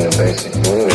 from the basic blue.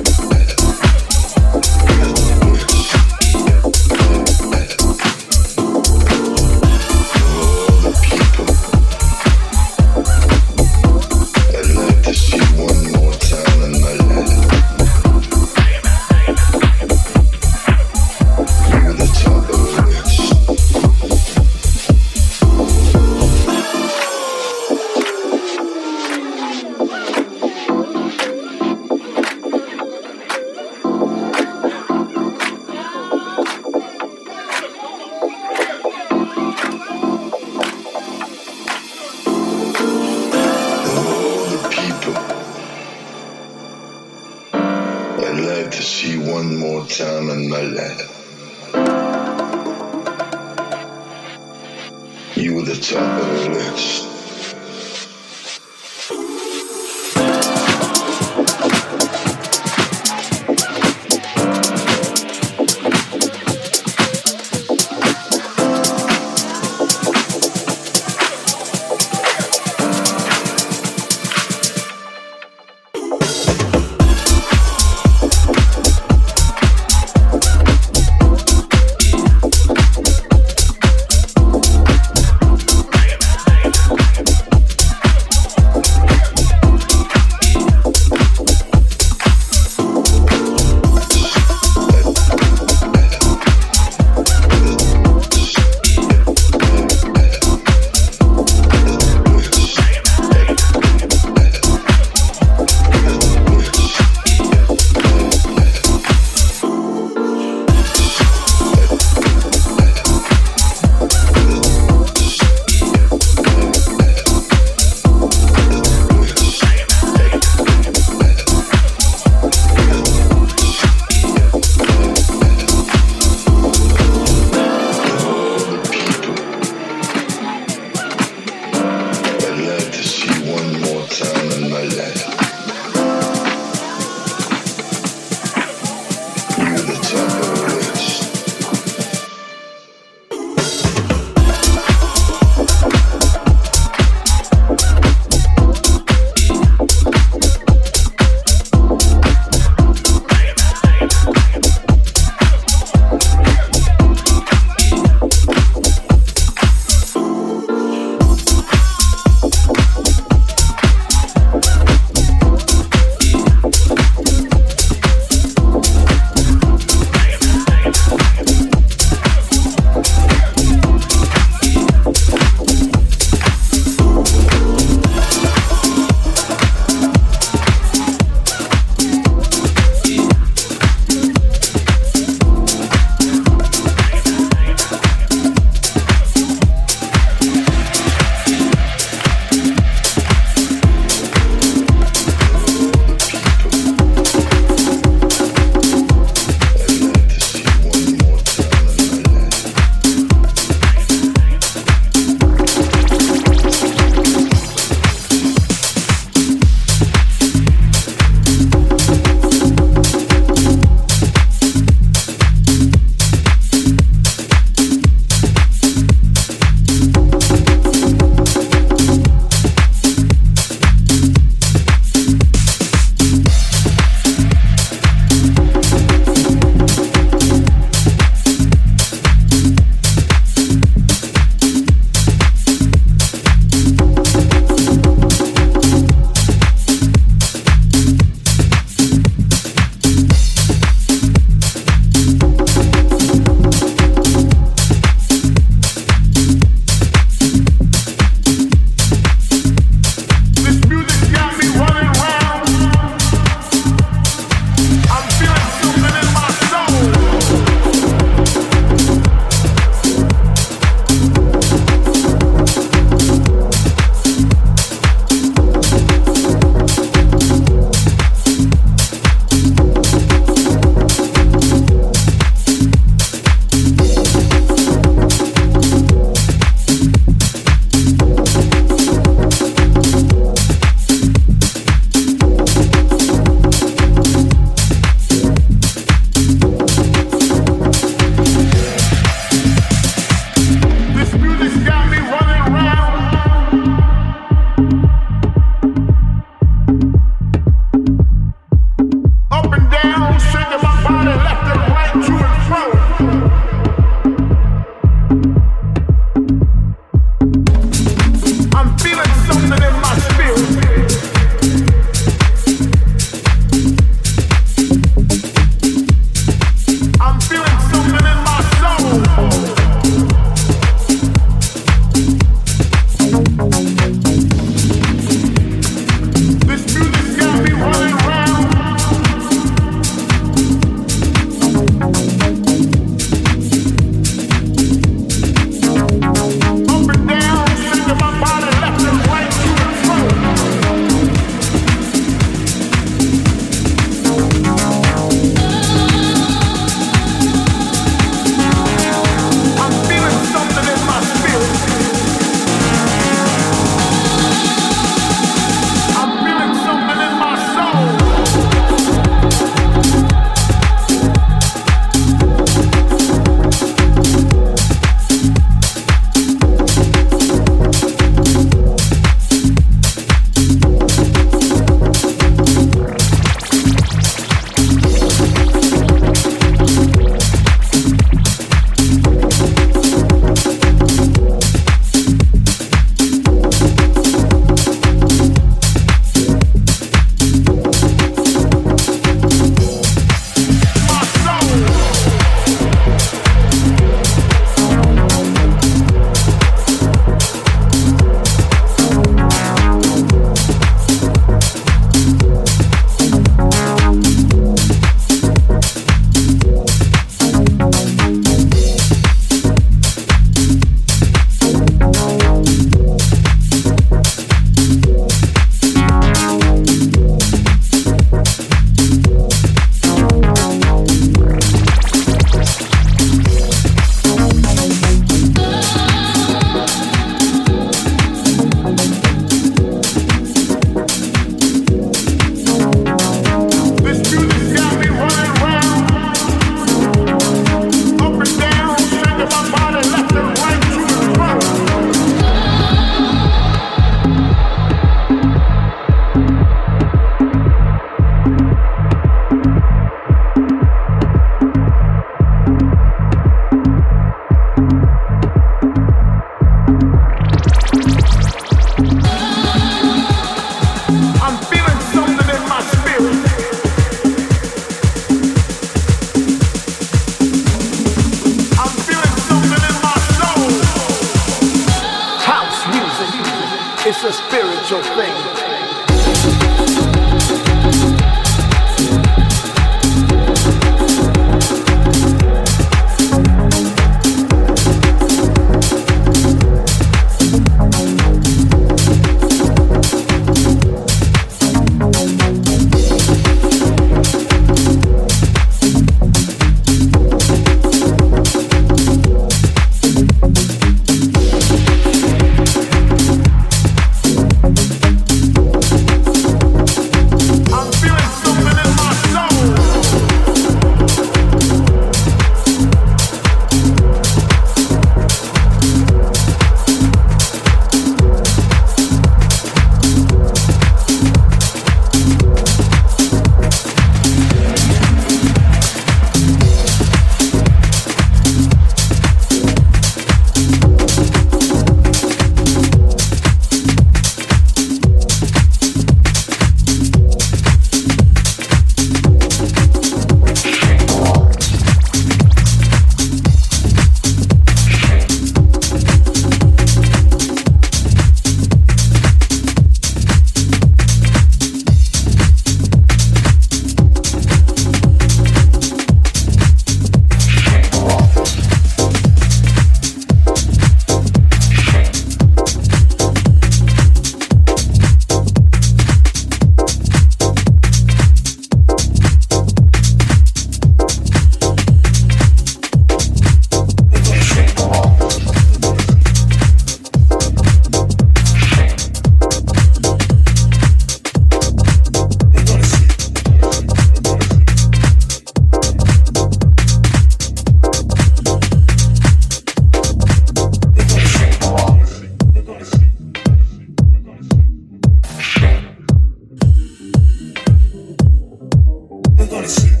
I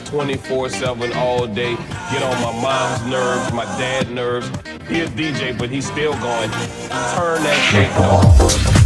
practiced 24 7 all day, get on my mom's nerves, my dad's nerves, He a DJ, but he's still going, turn that shit off.